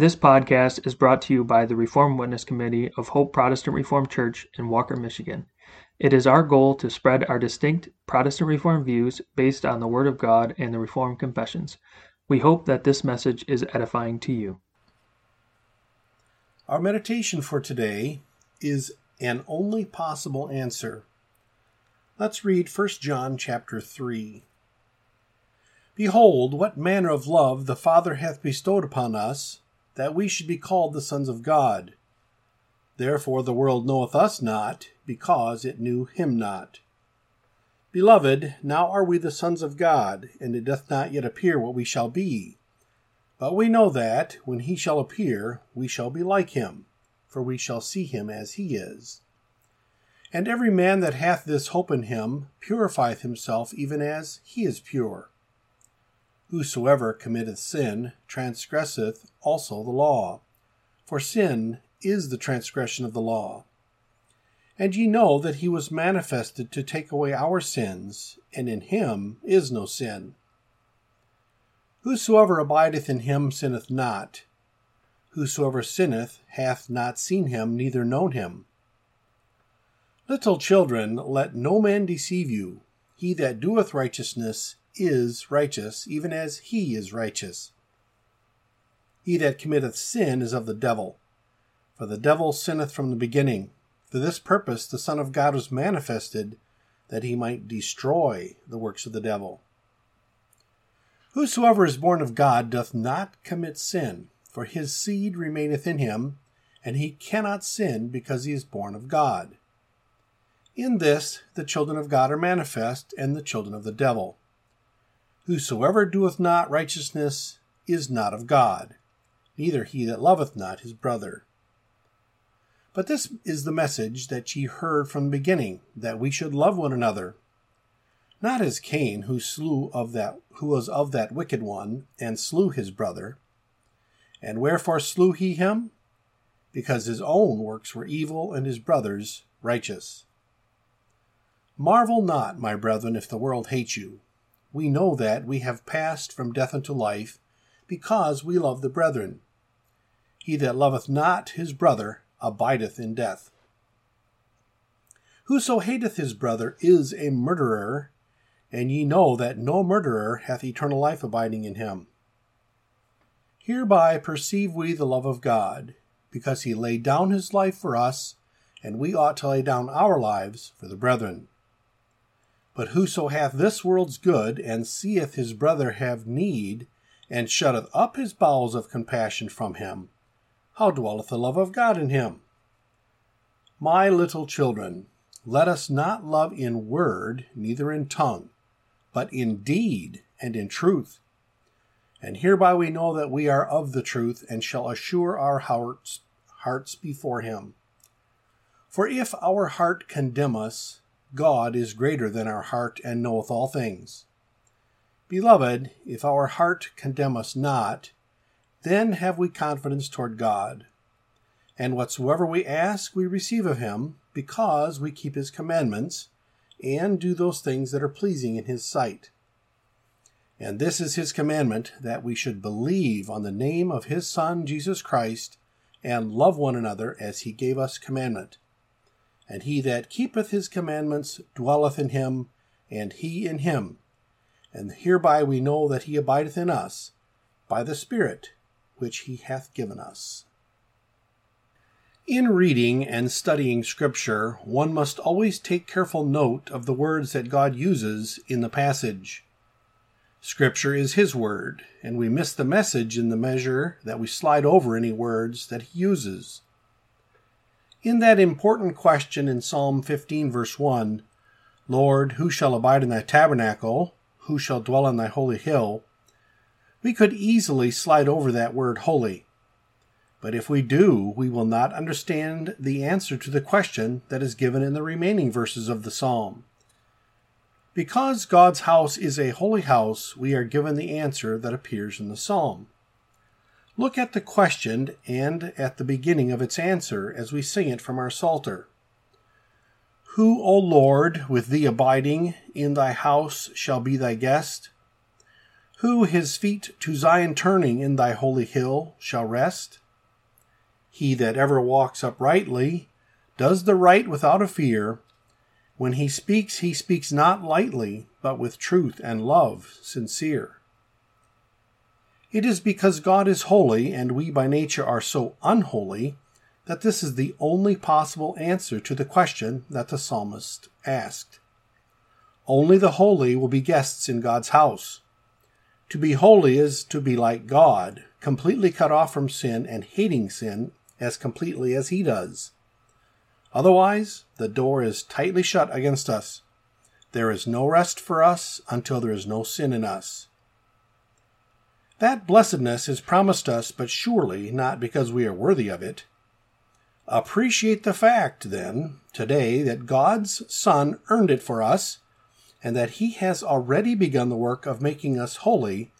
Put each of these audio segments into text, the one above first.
This podcast is brought to you by the Reformed Witness Committee of Hope Protestant Reformed Church in Walker, Michigan. It is our goal to spread our distinct Protestant Reformed views based on the Word of God and the Reformed Confessions. We hope that this message is edifying to you. Our meditation for today is an only possible answer. Let's read 1 John chapter 3. Behold, what manner of love the Father hath bestowed upon us, that we should be called the sons of God. Therefore the world knoweth us not, because it knew him not. Beloved, now are we the sons of God, and it doth not yet appear what we shall be. But we know that, when he shall appear, we shall be like him, for we shall see him as he is. And every man that hath this hope in him purifieth himself even as he is pure. Whosoever committeth sin transgresseth also the law, for sin is the transgression of the law. And ye know that he was manifested to take away our sins, and in him is no sin. Whosoever abideth in him sinneth not. Whosoever sinneth hath not seen him, neither known him. Little children, let no man deceive you. He that doeth righteousness is righteous, even as he is righteous. He that committeth sin is of the devil, for the devil sinneth from the beginning. For this purpose the Son of God was manifested, that he might destroy the works of the devil. Whosoever is born of God doth not commit sin, for his seed remaineth in him, and he cannot sin because he is born of God. In this the children of God are manifest, and the children of the devil. Whosoever doeth not righteousness is not of God, neither he that loveth not his brother. But this is the message that ye heard from the beginning, that we should love one another. Not as Cain, who slew of that who was of that wicked one, and slew his brother. And wherefore slew he him? Because his own works were evil, and his brother's righteous. Marvel not, my brethren, if the world hate you. We know that we have passed from death unto life, because we love the brethren. He that loveth not his brother abideth in death. Whoso hateth his brother is a murderer, and ye know that no murderer hath eternal life abiding in him. Hereby perceive we the love of God, because he laid down his life for us, and we ought to lay down our lives for the brethren. But whoso hath this world's good, and seeth his brother have need, and shutteth up his bowels of compassion from him, how dwelleth the love of God in him? My little children, let us not love in word, neither in tongue, but in deed and in truth. And hereby we know that we are of the truth, and shall assure our hearts, hearts before him. For if our heart condemn us, God is greater than our heart, and knoweth all things. Beloved, if our heart condemn us not, then have we confidence toward God. And whatsoever we ask, we receive of him, because we keep his commandments, and do those things that are pleasing in his sight. And this is his commandment, that we should believe on the name of his Son, Jesus Christ, and love one another as he gave us commandment. And he that keepeth his commandments dwelleth in him, and he in him. And hereby we know that he abideth in us, by the Spirit which he hath given us. In reading and studying Scripture, one must always take careful note of the words that God uses in the passage. Scripture is His Word, and we miss the message in the measure that we slide over any words that He uses. In that important question in Psalm 15, verse 1, Lord, who shall abide in thy tabernacle? Who shall dwell on thy holy hill? We could easily slide over that word holy. But if we do, we will not understand the answer to the question that is given in the remaining verses of the psalm. Because God's house is a holy house, we are given the answer that appears in the psalm. Look at the question and at the beginning of its answer as we sing it from our Psalter. Who, O Lord, with thee abiding in thy house shall be thy guest? Who his feet to Zion turning in thy holy hill shall rest? He that ever walks uprightly does the right without a fear. When he speaks, he speaks not lightly, but with truth and love sincere. It is because God is holy and we by nature are so unholy that this is the only possible answer to the question that the psalmist asked. Only the holy will be guests in God's house. To be holy is to be like God, completely cut off from sin and hating sin as completely as He does. Otherwise, the door is tightly shut against us. There is no rest for us until there is no sin in us. That blessedness is promised us, but surely not because we are worthy of it. Appreciate the fact, then, today that God's Son earned it for us, and that He has already begun the work of making us holy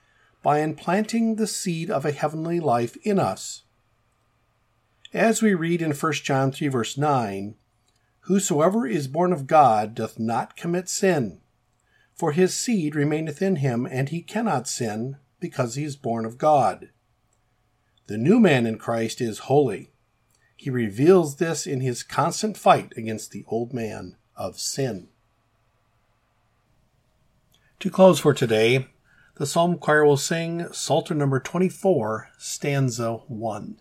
by implanting the seed of a heavenly life in us. As we read in 1 John 3, verse 9, Whosoever is born of God doth not commit sin, for his seed remaineth in him, and he cannot sin, because he is born of God. The new man in Christ is holy. He reveals this in his constant fight against the old man of sin. To close for today, the Psalm Choir will sing Psalter number 24, stanza 1.